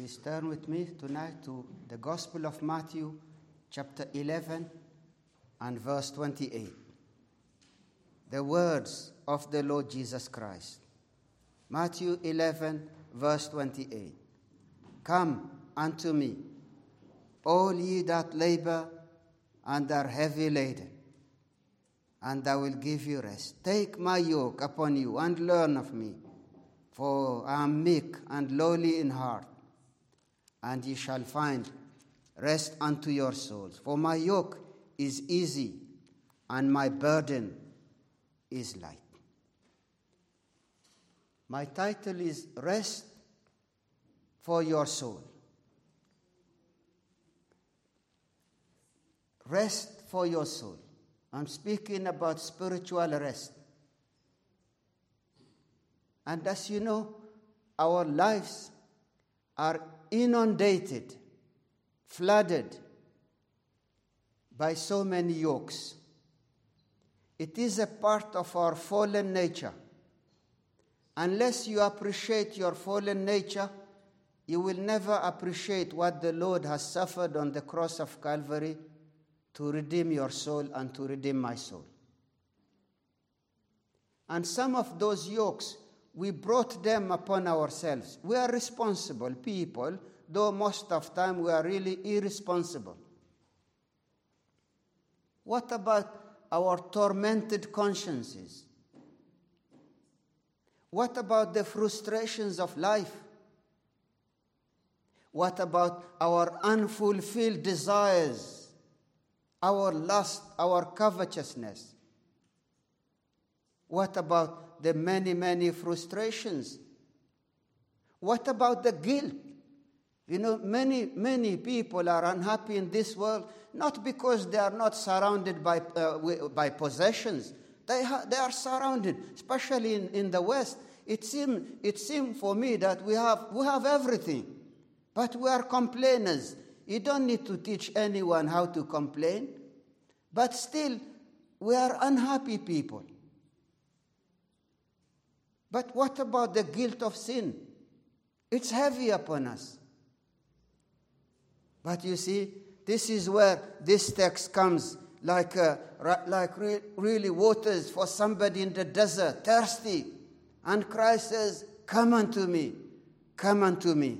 Please turn with me tonight to the Gospel of Matthew, chapter 11 and verse 28. The words of the Lord Jesus Christ. Matthew 11, verse 28. Come unto me, all ye that labor and are heavy laden, and I will give you rest. Take my yoke upon you and learn of me, for I am meek and lowly in heart, and ye shall find rest unto your souls. For my yoke is easy, and my burden is light. My title is Rest for Your Soul. Rest for your soul. I'm speaking about spiritual rest. And as you know, our lives are inundated, flooded by so many yokes. It is a part of our fallen nature. Unless you appreciate your fallen nature, you will never appreciate what the Lord has suffered on the cross of Calvary to redeem your soul and to redeem my soul. And some of those yokes, we brought them upon ourselves. We are responsible people, though most of time we are really irresponsible. What about our tormented consciences? What about the frustrations of life? What about our unfulfilled desires, our lust, our covetousness? What about the many, many frustrations? What about the guilt? You know, many, many people are unhappy in this world not because they are not surrounded by, uh, by possessions. They, ha- they are surrounded, especially in, in the West. It seems it seem for me that we have, we have everything, but we are complainers. You don't need to teach anyone how to complain, but still, we are unhappy people. But what about the guilt of sin? It's heavy upon us. But you see, this is where this text comes like, uh, like re- really waters for somebody in the desert, thirsty. And Christ says, Come unto me, come unto me.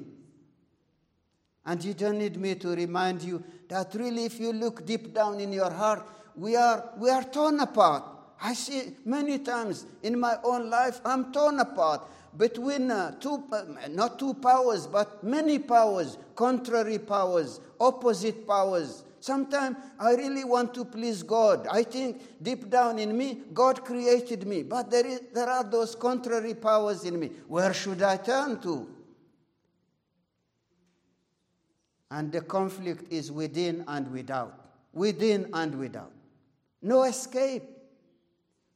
And you don't need me to remind you that really, if you look deep down in your heart, we are, we are torn apart. I see many times in my own life, I'm torn apart between uh, two, uh, not two powers, but many powers, contrary powers, opposite powers. Sometimes I really want to please God. I think deep down in me, God created me, but there, is, there are those contrary powers in me. Where should I turn to? And the conflict is within and without. Within and without. No escape.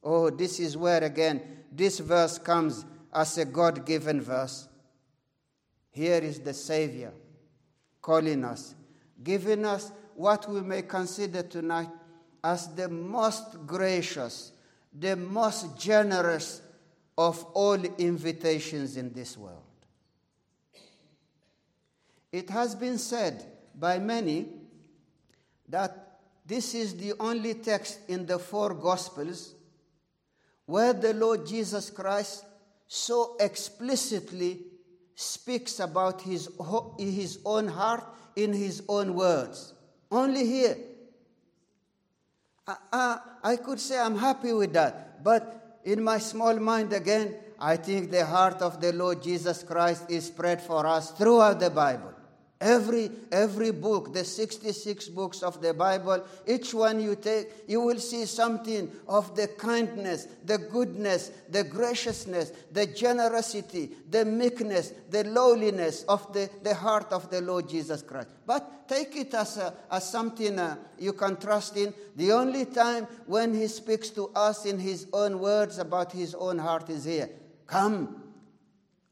Oh, this is where again this verse comes as a God given verse. Here is the Savior calling us, giving us what we may consider tonight as the most gracious, the most generous of all invitations in this world. It has been said by many that this is the only text in the four Gospels where the Lord Jesus Christ so explicitly speaks about his, his own heart in his own words. Only here. I, I, I could say I'm happy with that, but in my small mind again, I think the heart of the Lord Jesus Christ is spread for us throughout the Bible. Every, every book, the 66 books of the Bible, each one you take, you will see something of the kindness, the goodness, the graciousness, the generosity, the meekness, the lowliness of the, the heart of the Lord Jesus Christ. But take it as, a, as something uh, you can trust in. The only time when He speaks to us in His own words about His own heart is here. Come,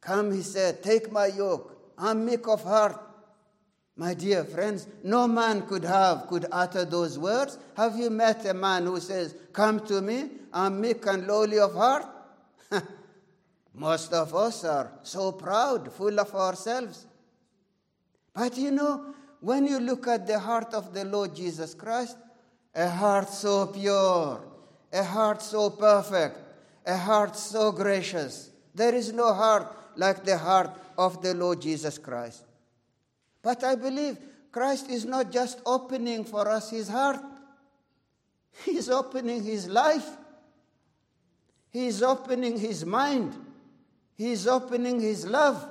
come, He said, take my yoke. I'm meek of heart my dear friends, no man could have, could utter those words. Have you met a man who says, Come to me, I'm meek and lowly of heart? Most of us are so proud, full of ourselves. But you know, when you look at the heart of the Lord Jesus Christ, a heart so pure, a heart so perfect, a heart so gracious. There is no heart like the heart of the Lord Jesus Christ. But I believe Christ is not just opening for us his heart, he's opening his life, he's opening his mind, he's opening his love.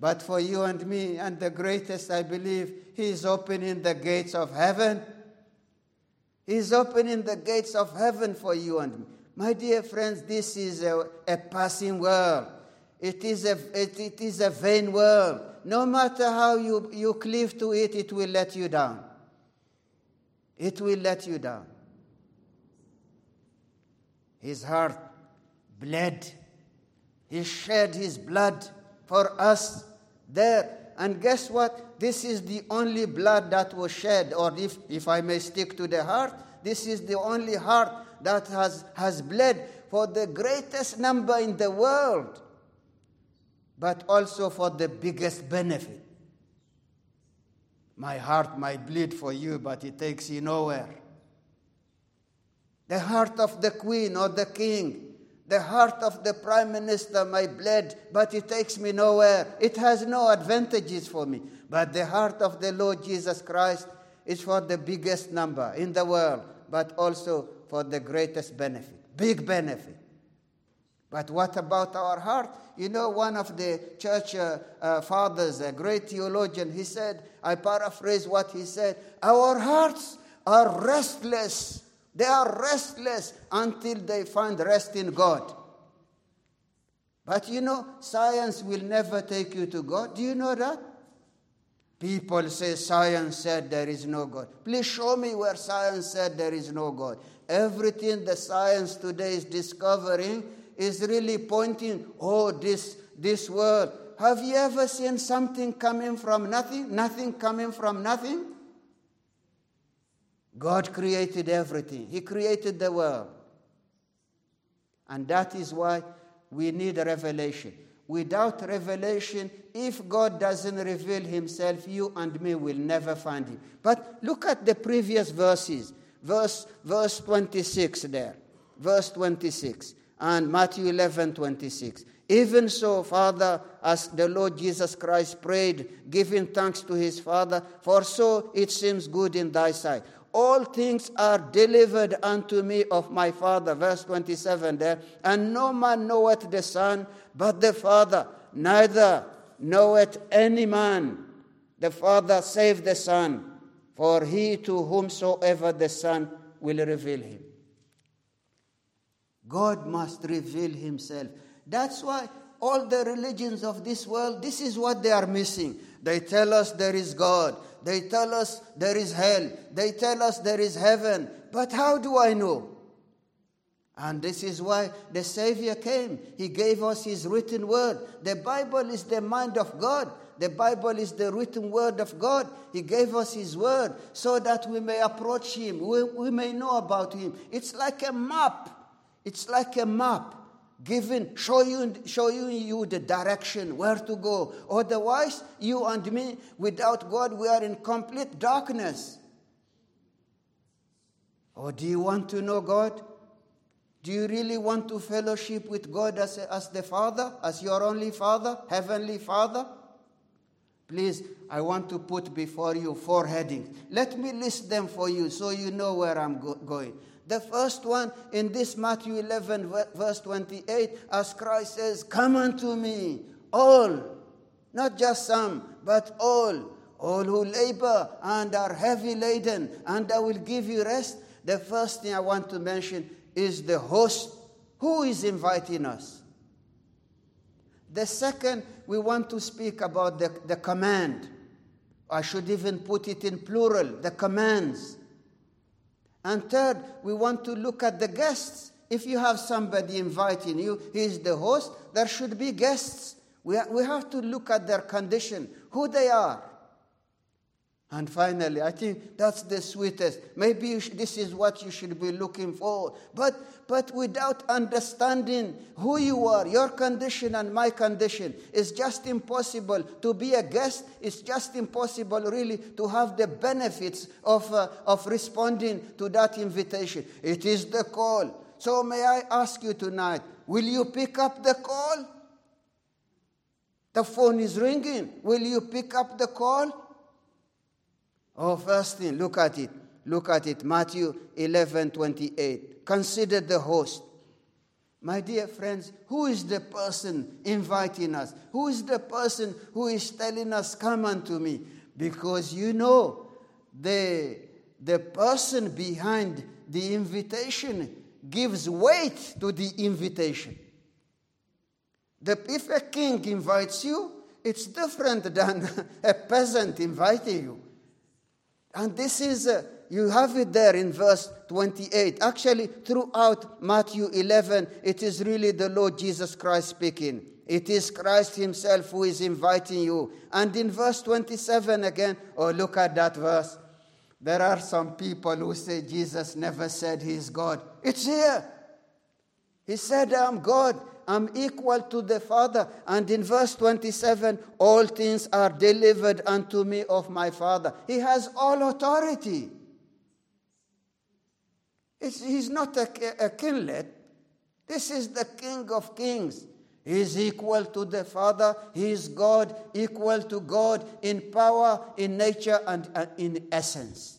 But for you and me, and the greatest, I believe, he's opening the gates of heaven. He's opening the gates of heaven for you and me. My dear friends, this is a, a passing world. It is a, it, it is a vain world. No matter how you, you cleave to it, it will let you down. It will let you down. His heart bled. He shed his blood for us there. And guess what? this is the only blood that was shed, or if, if I may stick to the heart, this is the only heart that has, has bled for the greatest number in the world, but also for the biggest benefit. My heart might bleed for you, but it takes you nowhere. The heart of the queen or the king the heart of the prime minister might bleed, but it takes me nowhere. It has no advantages for me. But the heart of the Lord Jesus Christ is for the biggest number in the world, but also for the greatest benefit. Big benefit. But what about our heart? You know, one of the church uh, uh, fathers, a great theologian, he said, I paraphrase what he said, Our hearts are restless. They are restless until they find rest in God. But you know, science will never take you to God. Do you know that? People say science said there is no God. Please show me where science said there is no God. Everything the science today is discovering is really pointing, oh, this, this world. Have you ever seen something coming from nothing? Nothing coming from nothing? God created everything, He created the world. And that is why we need revelation. Without revelation, if God doesn't reveal himself, you and me will never find him. But look at the previous verses. Verse, verse 26 there. Verse 26. And Matthew 11, 26. Even so, Father, as the Lord Jesus Christ prayed, giving thanks to his Father, for so it seems good in thy sight. All things are delivered unto me of my Father. Verse 27 there. And no man knoweth the Son but the Father, neither knoweth any man the Father save the Son, for he to whomsoever the Son will reveal him. God must reveal himself. That's why all the religions of this world, this is what they are missing. They tell us there is God. They tell us there is hell. They tell us there is heaven. But how do I know? And this is why the Savior came. He gave us His written word. The Bible is the mind of God. The Bible is the written word of God. He gave us His word so that we may approach Him, we, we may know about Him. It's like a map. It's like a map given, showing, showing you the direction where to go. Otherwise, you and me, without God, we are in complete darkness. Or do you want to know God? Do you really want to fellowship with God as, as the Father, as your only Father, Heavenly Father? Please, I want to put before you four headings. Let me list them for you so you know where I'm go- going. The first one in this Matthew 11, verse 28, as Christ says, Come unto me, all, not just some, but all, all who labor and are heavy laden, and I will give you rest. The first thing I want to mention is the host. Who is inviting us? The second, we want to speak about the, the command. I should even put it in plural the commands. And third, we want to look at the guests. If you have somebody inviting you, he is the host, there should be guests. We, we have to look at their condition, who they are. And finally, I think that's the sweetest. Maybe sh- this is what you should be looking for. But, but without understanding who you are, your condition and my condition, it's just impossible to be a guest. It's just impossible, really, to have the benefits of, uh, of responding to that invitation. It is the call. So, may I ask you tonight will you pick up the call? The phone is ringing. Will you pick up the call? Oh, first thing, look at it. Look at it. Matthew 11 28. Consider the host. My dear friends, who is the person inviting us? Who is the person who is telling us, Come unto me? Because you know, the, the person behind the invitation gives weight to the invitation. The, if a king invites you, it's different than a peasant inviting you. And this is, uh, you have it there in verse 28. Actually, throughout Matthew 11, it is really the Lord Jesus Christ speaking. It is Christ Himself who is inviting you. And in verse 27 again, oh, look at that verse. There are some people who say Jesus never said He is God. It's here. He said, I'm God. I'm equal to the Father. And in verse 27, all things are delivered unto me of my Father. He has all authority. It's, he's not a, a kinglet. This is the King of kings. He is equal to the Father. He is God, equal to God in power, in nature, and uh, in essence.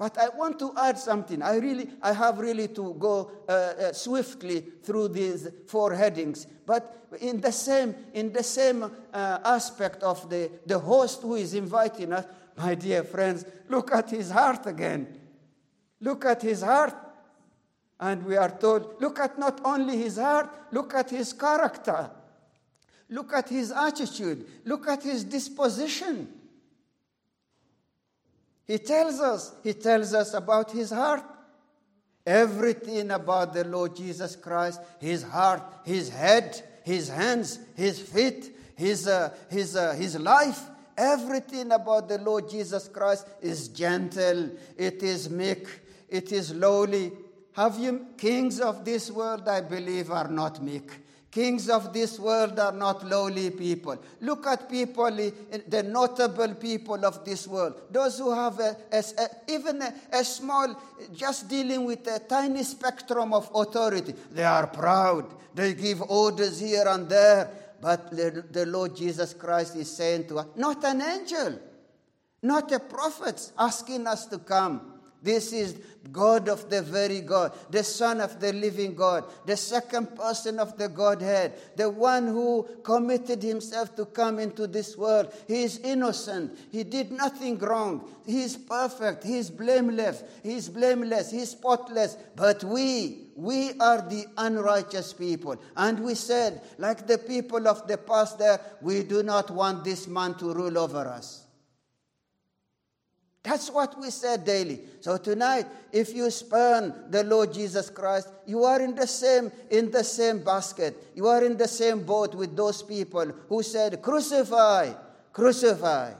But I want to add something. I really, I have really to go uh, uh, swiftly through these four headings. But in the same, in the same uh, aspect of the, the host who is inviting us, my dear friends, look at his heart again. Look at his heart. And we are told, look at not only his heart, look at his character. Look at his attitude. Look at his disposition. He tells us, he tells us about his heart. Everything about the Lord Jesus Christ, his heart, his head, his hands, his feet, his, uh, his, uh, his life, everything about the Lord Jesus Christ is gentle, it is meek, it is lowly. Have you kings of this world, I believe, are not meek. Kings of this world are not lowly people. Look at people, eh, the notable people of this world. Those who have a, a, a, even a, small, just dealing with a tiny spectrum of authority. They are proud. They give orders here and there. But the, the Lord Jesus Christ is saying to us, not an angel, not a prophet asking us to come. This is God of the very God, the Son of the living God, the second person of the Godhead, the one who committed himself to come into this world. He is innocent. He did nothing wrong. He is perfect. He is blameless. He is blameless. He is spotless. But we, we are the unrighteous people. And we said, like the people of the past there, we do not want this man to rule over us. That's what we said daily. So tonight, if you spurn the Lord Jesus Christ, you are in the same in the same basket. You are in the same boat with those people who said, "Crucify, crucify."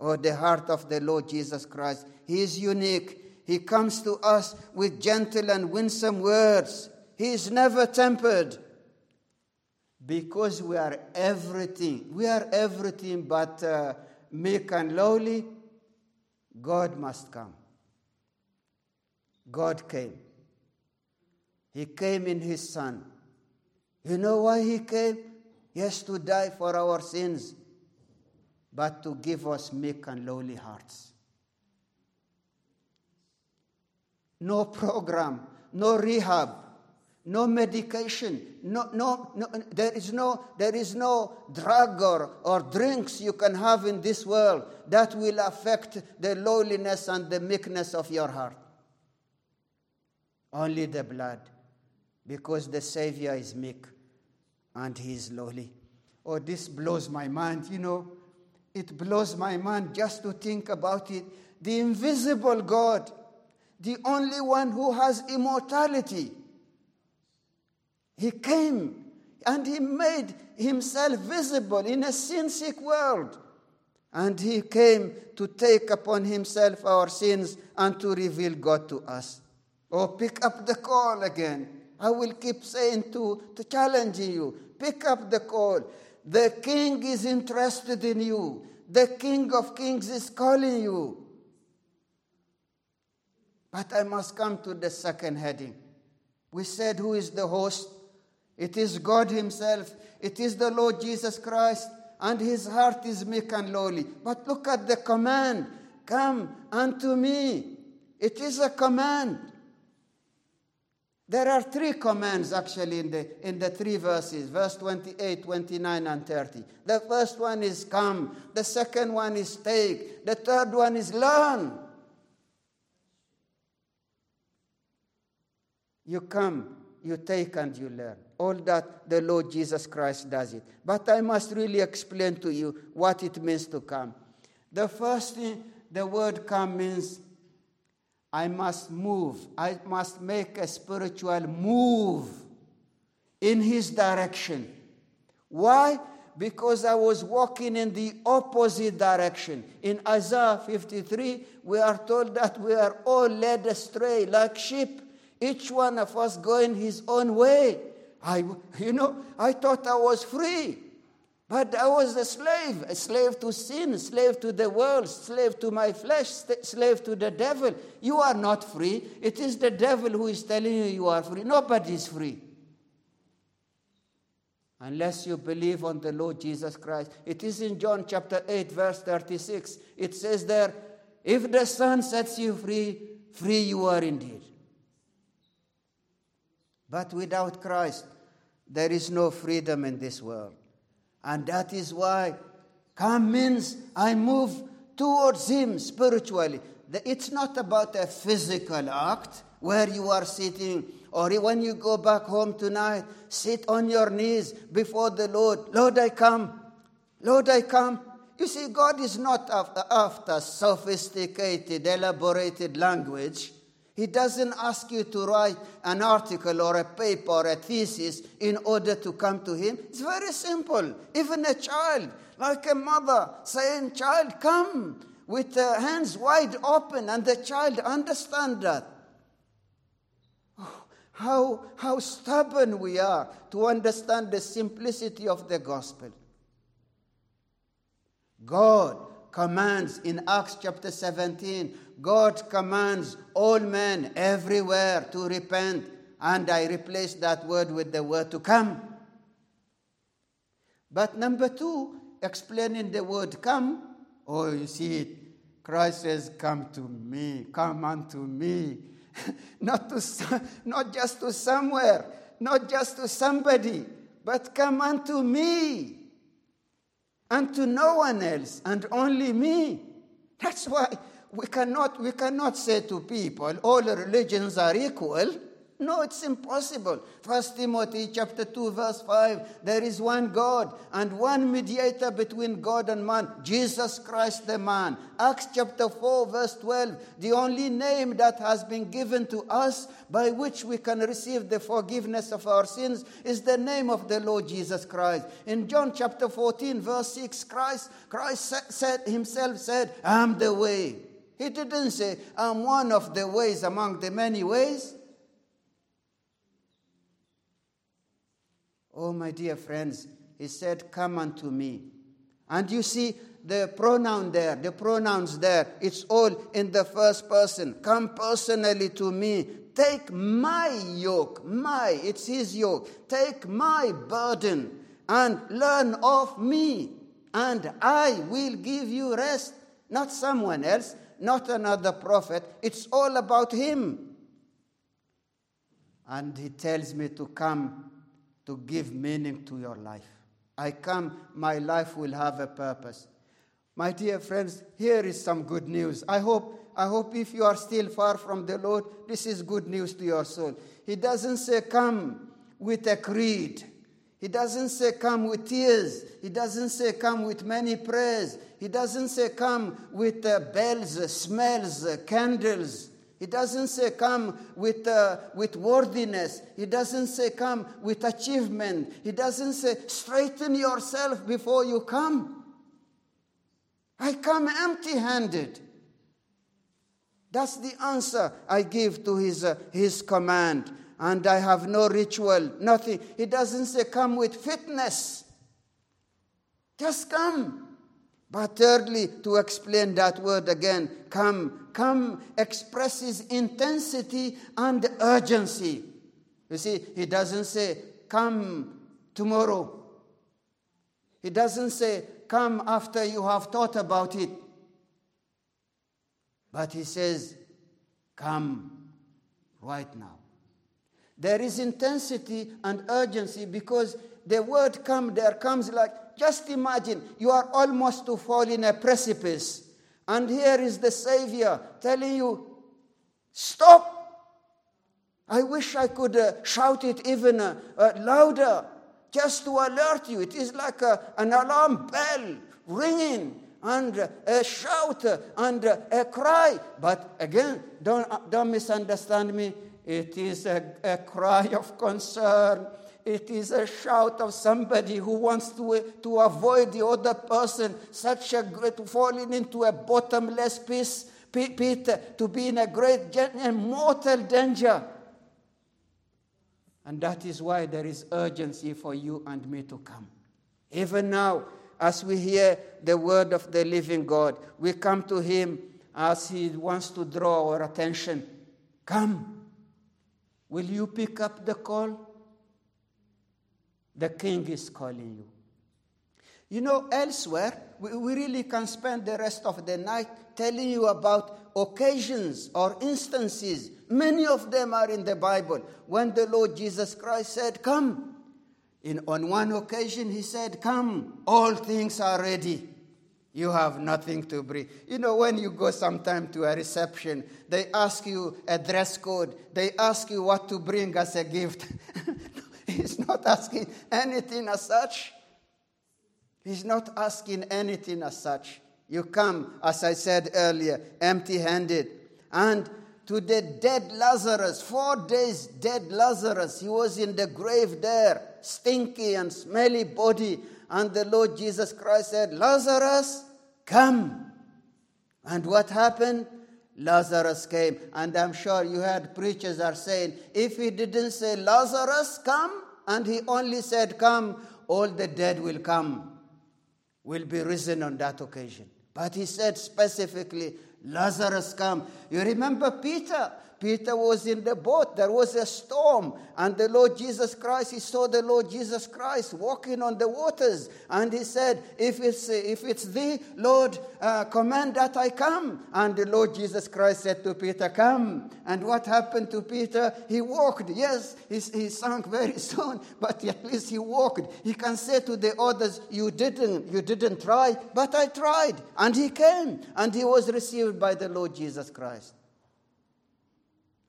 Oh, the heart of the Lord Jesus Christ. He is unique. He comes to us with gentle and winsome words. He is never tempered. Because we are everything. We are everything but uh, meek and lowly God must come. God came. He came in His Son. You know why He came? Yes, to die for our sins, but to give us meek and lowly hearts. No program, no rehab, no medication, no, no, no, there, is no, there is no drug or, or drinks you can have in this world that will affect the lowliness and the meekness of your heart. Only the blood, because the Savior is meek and he is lowly. Oh, this blows my mind, you know. It blows my mind just to think about it. The invisible God, the only one who has immortality he came and he made himself visible in a sin sick world. And he came to take upon himself our sins and to reveal God to us. Oh, pick up the call again. I will keep saying to, to challenge you. Pick up the call. The king is interested in you. The king of kings is calling you. But I must come to the second heading. We said, Who is the host? It is God Himself. It is the Lord Jesus Christ. And His heart is meek and lowly. But look at the command Come unto me. It is a command. There are three commands actually in the, in the three verses verse 28, 29, and 30. The first one is come, the second one is take, the third one is learn. You come, you take, and you learn. All that the Lord Jesus Christ does it. But I must really explain to you what it means to come. The first thing, the word come means I must move. I must make a spiritual move in His direction. Why? Because I was walking in the opposite direction. In Isaiah 53, we are told that we are all led astray like sheep each one of us going his own way. I, you know, I thought I was free, but I was a slave, a slave to sin, slave to the world, slave to my flesh, slave to the devil. You are not free. It is the devil who is telling you you are free. Nobody is free. Unless you believe on the Lord Jesus Christ. It is in John chapter 8, verse 36. It says there, If the Son sets you free, free you are indeed. But without Christ, there is no freedom in this world. And that is why come means I move towards Him spiritually. It's not about a physical act where you are sitting, or when you go back home tonight, sit on your knees before the Lord. Lord, I come. Lord, I come. You see, God is not after, sophisticated, elaborated language. He doesn't ask you to write an article or a paper or a thesis in order to come to Him. It's very simple. Even a child, like a mother saying, Child, come, with the hands wide open, and the child understand that. Oh, how, how stubborn we are to understand the simplicity of the gospel. God commands in Acts chapter 17 God commands all men everywhere to repent, and I replace that word with the word to come. But number two, explaining the word come, oh, you see it. Christ says, Come to me, come unto me. not, to, not just to somewhere, not just to somebody, but come unto me. And to no one else, and only me. That's why we cannot, we cannot say to people all religions are equal. No, it's impossible. First Timothy chapter 2 verse 5, there is one God and one mediator between God and man, Jesus Christ the man. Acts chapter 4 verse 12, the only name that has been given to us by which we can receive the forgiveness of our sins is the name of the Lord Jesus Christ. In John chapter 14 verse 6, Christ Christ said himself said, "I'm the way." He didn't say, I'm one of the ways among the many ways. Oh, my dear friends, he said, Come unto me. And you see the pronoun there, the pronouns there, it's all in the first person. Come personally to me. Take my yoke, my, it's his yoke. Take my burden and learn of me, and I will give you rest. Not someone else, not another prophet. It's all about him. And he tells me to come to give meaning to your life. I come, my life will have a purpose. My dear friends, here is some good news. I hope, I hope if you are still far from the Lord, this is good news to your soul. He doesn't say, Come with a creed. He doesn't say, Come with tears. He doesn't say, Come with many prayers. He doesn't say, Come with uh, bells, uh, smells, uh, candles. He doesn't say, Come with, uh, with worthiness. He doesn't say, Come with achievement. He doesn't say, Straighten yourself before you come. I come empty handed. That's the answer I give to his, uh, his command. And I have no ritual, nothing. He doesn't say, Come with fitness. Just come. But thirdly, to explain that word again, come, come expresses intensity and urgency. You see, he doesn't say, come tomorrow. He doesn't say, come after you have thought about it. But he says, come right now. There is intensity and urgency because the word come there comes like, just imagine, you are almost to fall in a precipice. And here is the Savior telling you, stop. I wish I could uh, shout it even uh, uh, louder just to alert you. It is like a, an alarm bell ringing and a shout and a cry. But again, don't, don't misunderstand me. It is a, a cry of concern. It is a shout of somebody who wants to, to avoid the other person, such a great falling into a bottomless pit, pit to be in a great and mortal danger. And that is why there is urgency for you and me to come. Even now, as we hear the word of the living God, we come to Him as He wants to draw our attention. Come. Will you pick up the call? The King is calling you. You know, elsewhere, we, we really can spend the rest of the night telling you about occasions or instances. Many of them are in the Bible. When the Lord Jesus Christ said, Come. In, on one occasion, he said, Come, all things are ready. You have nothing to bring. You know, when you go sometime to a reception, they ask you a dress code, they ask you what to bring as a gift. He's not asking anything as such. He's not asking anything as such. You come, as I said earlier, empty handed. And to the dead Lazarus, four days dead Lazarus, he was in the grave there, stinky and smelly body. And the Lord Jesus Christ said, Lazarus, come. And what happened? Lazarus came. And I'm sure you heard preachers are saying, if he didn't say, Lazarus, come, and he only said, come, all the dead will come, will be risen on that occasion. But he said specifically, Lazarus come. You remember Peter? Peter was in the boat. There was a storm. And the Lord Jesus Christ, he saw the Lord Jesus Christ walking on the waters. And he said, If it's, if it's thee, Lord, uh, command that I come. And the Lord Jesus Christ said to Peter, Come. And what happened to Peter? He walked. Yes, he, he sank very soon, but at least he walked. He can say to the others, You didn't, you didn't try, but I tried. And he came. And he was received by the Lord Jesus Christ.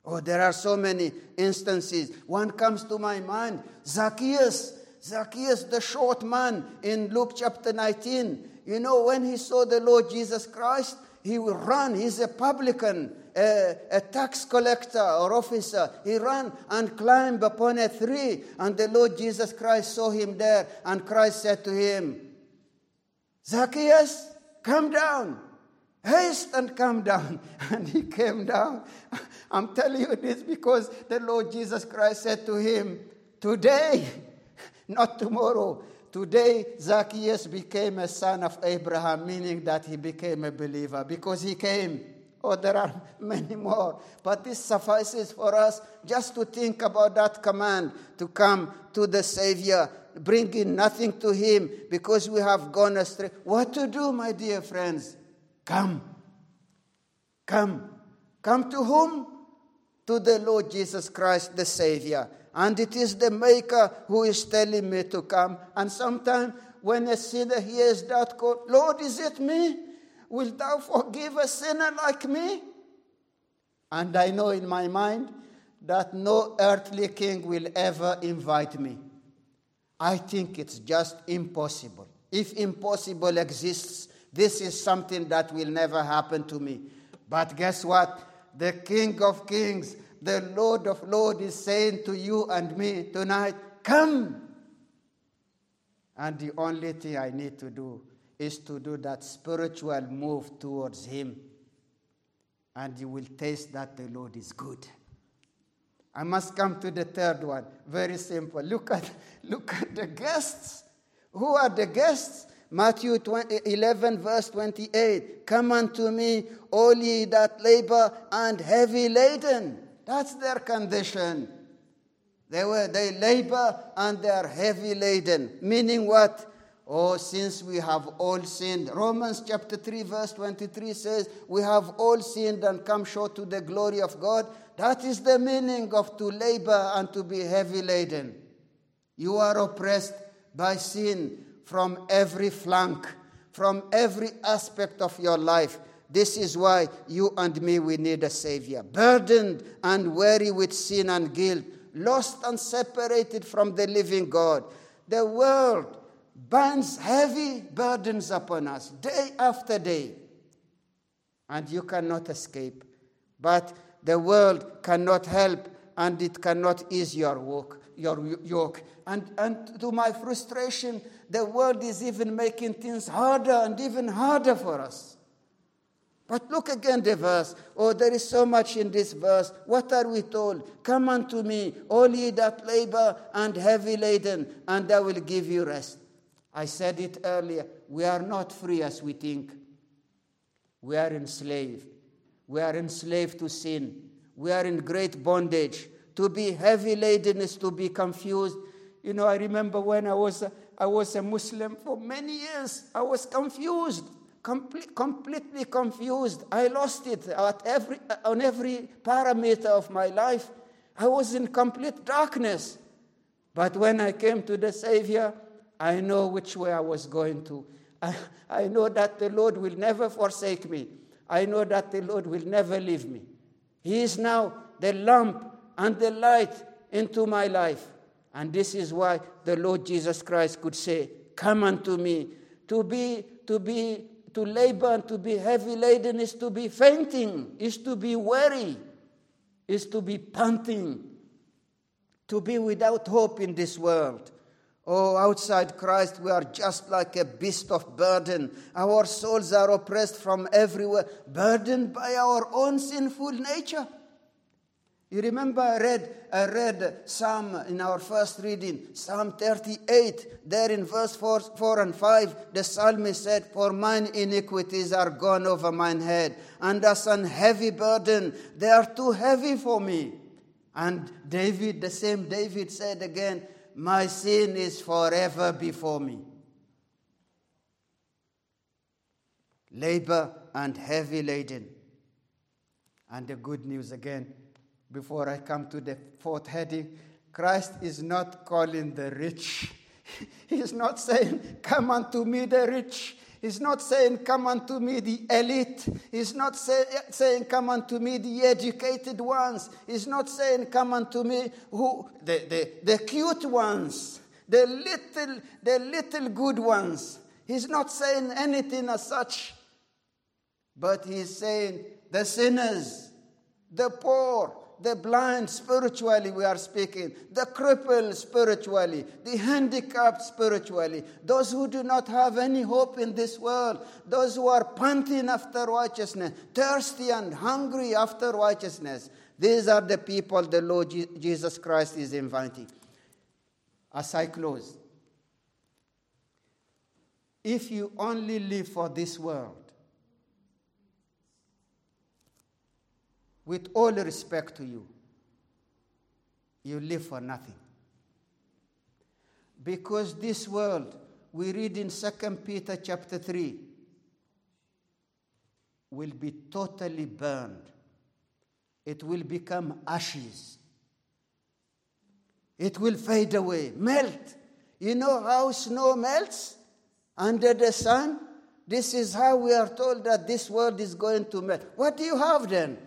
Oh, there are so many instances. One comes to my mind Zacchaeus. Zacchaeus, the short man in Luke chapter 19. You know, when he saw the Lord Jesus Christ, he will run. He's a publican, a, a, tax collector or officer. He ran and climbed upon a tree, and the Lord Jesus Christ saw him there, and Christ said to him, Zacchaeus, come down. Haste and come down. And he came down. I'm telling you this because the Lord Jesus Christ said to him, Today, not tomorrow, today Zacchaeus became a son of Abraham, meaning that he became a believer because he came. Oh, there are many more. But this suffices for us just to think about that command to come to the Savior, bringing nothing to Him because we have gone astray. What to do, my dear friends? Come. Come. Come to whom? To the Lord Jesus Christ, the Savior. And it is the Maker who is telling me to come. And sometimes when a sinner hears that call, Lord, is it me? Will thou forgive a sinner like me? And I know in my mind that no earthly king will ever invite me. I think it's just impossible. If impossible exists, this is something that will never happen to me. But guess what? The King of Kings, the Lord of Lords is saying to you and me tonight, Come! And the only thing I need to do is to do that spiritual move towards Him. And you will taste that the Lord is good. I must come to the third one. Very simple. Look at, look at the guests. Who are the guests? Matthew 20, eh, 11, verse 28. Come unto me, all ye that labor and heavy laden. That's their condition. They, were, they labor and they are heavy laden. Meaning what? Oh, since we have all sinned. Romans chapter 3, verse 23 says, We have all sinned and come short to the glory of God. That is the meaning of to labor and to be heavy laden. You are oppressed by sin from every flank, from every aspect of your life. This is why you and me, we need a Savior. Burdened and weary with sin and guilt, lost and separated from the living God. The world binds heavy burdens upon us day after day, and you cannot escape. But the world cannot help and it cannot ease your yoke. Your yoke. And, and to my frustration, the world is even making things harder and even harder for us. But look again the verse. Oh, there is so much in this verse. What are we told? Come unto me, all ye that labor and heavy laden, and I will give you rest. I said it earlier. We are not free as we think. We are enslaved. We are enslaved to sin. We are in great bondage. To be heavy laden is to be confused. You know, I remember when I was, I was a Muslim for many years, I was confused complete, completely confused. I lost it at every, on every parameter of my life. I was in complete darkness. But when I came to the Savior, I know which way I was going to. I, I know that the Lord will never forsake me. I know that the Lord will never leave me. He is now the lamp and the light into my life. And this is why the Lord Jesus Christ could say, Come unto me. To be, to be to labor and to be heavy laden is to be fainting, is to be weary, is to be panting, to be without hope in this world. Oh, outside Christ, we are just like a beast of burden. Our souls are oppressed from everywhere, burdened by our own sinful nature. You remember I read, I read Psalm in our first reading, Psalm 38, there in verse 4, 4 and 5, the psalmist said, For mine iniquities are gone over mine head, and as an heavy burden, they are too heavy for me. And David, the same David said again, My sin is forever before me. Labor and heavy laden. And the good news again before I come to the fourth heading, Christ is not calling the rich. He's not saying, Come unto me, the rich. He's not saying, Come unto me, the elite. He's not say, saying, Come unto me, the educated ones. He's not saying, Come unto me, who, the, the, the cute ones, the little, the little good ones. He's not saying anything as such, but he's saying, The sinners, the poor, the blind spiritually, we are speaking, the crippled spiritually, the handicapped spiritually, those who do not have any hope in this world, those who are panting after righteousness, thirsty and hungry after righteousness. These are the people the Lord Jesus Christ is inviting. As I close, if you only live for this world, with all respect to you, you live for nothing. Because this world, we read in 2 Peter chapter 3, will be totally burned. It will become ashes. It will fade away, melt. You know how snow melts under the sun? This is how we are told that this world is going to melt. What do you have then?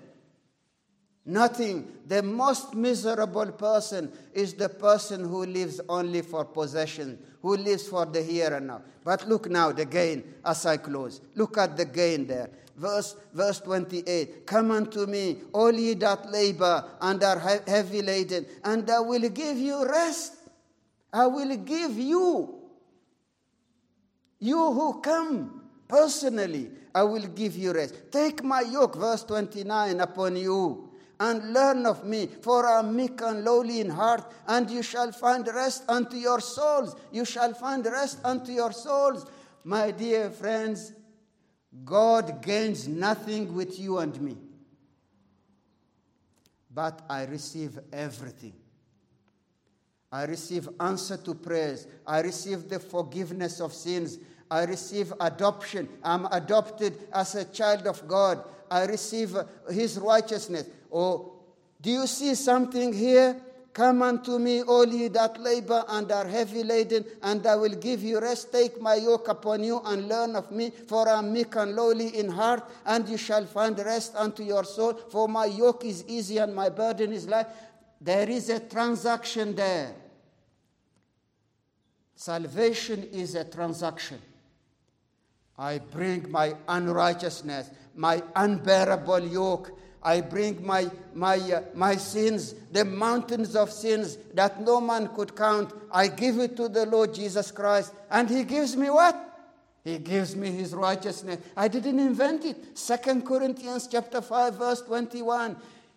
Nothing. The most miserable person is the person who lives only for possession, who lives for the here and now. But look now, the gain, as I close. Look at the gain there. Verse, verse 28 Come unto me, all ye that labor and are heavy laden, and I will give you rest. I will give you. You who come personally, I will give you rest. Take my yoke, verse 29, upon you and learn of me, for I am meek and lowly in heart, and you shall find rest unto your souls. You shall find rest unto your souls. My dear friends, God gains nothing with you and me, but I receive everything. I receive answer to prayers. I receive the forgiveness of sins. I receive adoption. I'm adopted as a child of God. I receive His righteousness. Oh, do you see something here? Come unto me, all ye that labor and are heavy laden, and I will give you rest. Take my yoke upon you and learn of me, for I am meek and lowly in heart, and you shall find rest unto your soul. For my yoke is easy and my burden is light. There is a transaction there. Salvation is a transaction. I bring my unrighteousness, my unbearable yoke. I bring my, my, uh, my sins, the mountains of sins that no man could count. I give it to the Lord Jesus Christ. And He gives me what? He gives me His righteousness. I didn't invent it. Second Corinthians chapter 5, verse 21.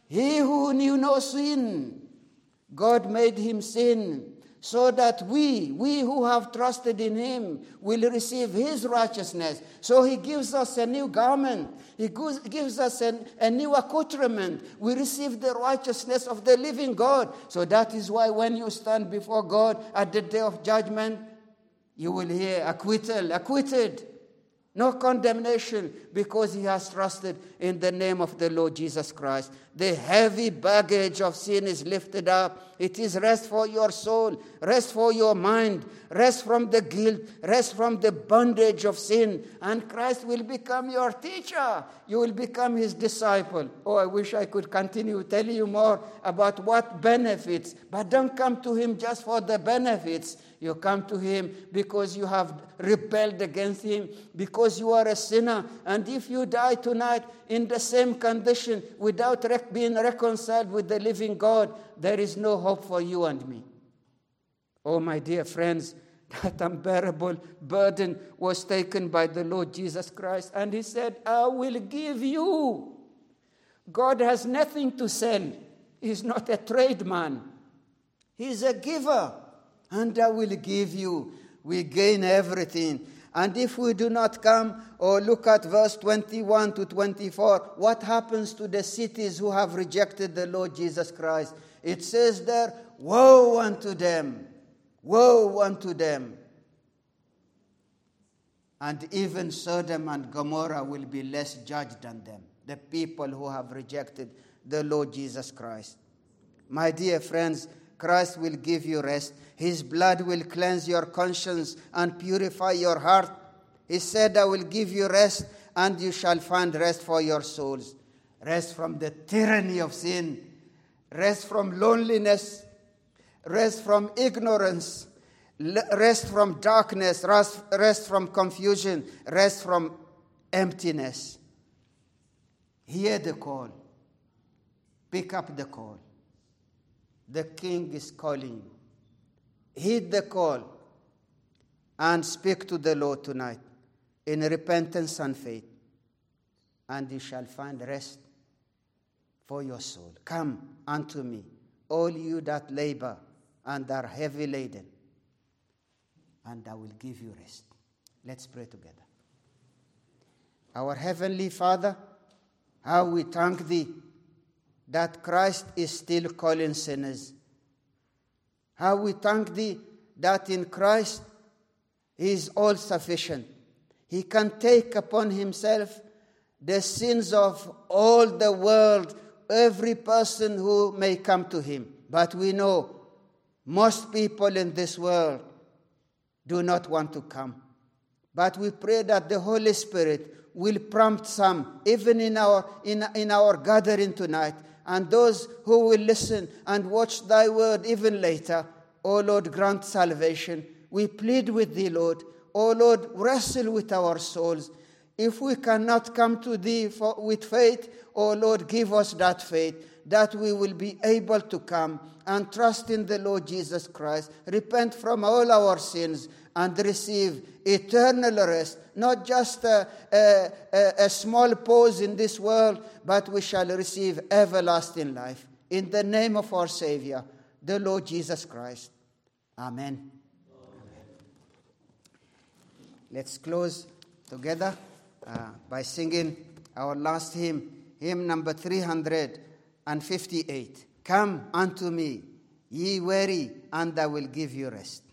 He who knew no sin, God made him sin so that we, we who have trusted in him, will receive his righteousness. So he gives us a new garment, he gives us an, a new accoutrement. We receive the righteousness of the living God. So that is why when you stand before God at the day of judgment, you will hear acquittal, acquitted. No condemnation because he has trusted in the name of the Lord Jesus Christ. The heavy baggage of sin is lifted up. It is rest for your soul, rest for your mind, rest from the guilt, rest from the bondage of sin. And Christ will become your teacher. You will become his disciple. Oh, I wish I could continue telling you more about what benefits, but don't come to him just for the benefits. You come to Him because you have rebelled against Him, because you are a sinner. And if you die tonight in the same condition without rec- being reconciled with the living God, there is no hope for you and me. Oh, my dear friends, that unbearable burden was taken by the Lord Jesus Christ, and He said, I will give you. God has nothing to sell, He's not a tradesman, He's a giver and I will give you. We gain everything. And if we do not come, or look at verse 21 to 24, what happens to the cities who have rejected the Lord Jesus Christ? It says there, Woe unto them! Woe unto them! And even Sodom and Gomorrah will be less judged than them, the people who have rejected the Lord Jesus Christ. My dear friends, Christ will give you rest. His blood will cleanse your conscience and purify your heart. He said, I will give you rest, and you shall find rest for your souls. Rest from the tyranny of sin, rest from loneliness, rest from ignorance, rest from darkness, rest, rest from confusion, rest from emptiness. Hear the call, pick up the call. The king is calling you heed the call and speak to the Lord tonight in repentance and faith, and you shall find rest for your soul. Come unto me, all you that labor and are heavy laden, and I will give you rest. Let's pray together. Our Heavenly Father, how we thank Thee that Christ is still calling sinners how we thank Thee that in Christ He is all sufficient. He can take upon Himself the sins of all the world, every person who may come to Him. But we know most people in this world do not want to come. But we pray that the Holy Spirit will prompt some, even in our, in, in our gathering tonight, and those who will listen and watch thy word even later. O Lord, grant salvation. We plead with thee, Lord. O Lord, wrestle with our souls. If we cannot come to thee for, with faith, O Lord, give us that faith that we will be able to come and trust in the Lord Jesus Christ, repent from all our sins, and receive eternal rest, not just a, a, a, small pause in this world, but we shall receive everlasting life. In the name of our Savior, the Lord Jesus Christ. Amen. Amen. Let's close together uh, by singing our last hymn, hymn number 358. Come unto me, ye weary, and I will give you rest.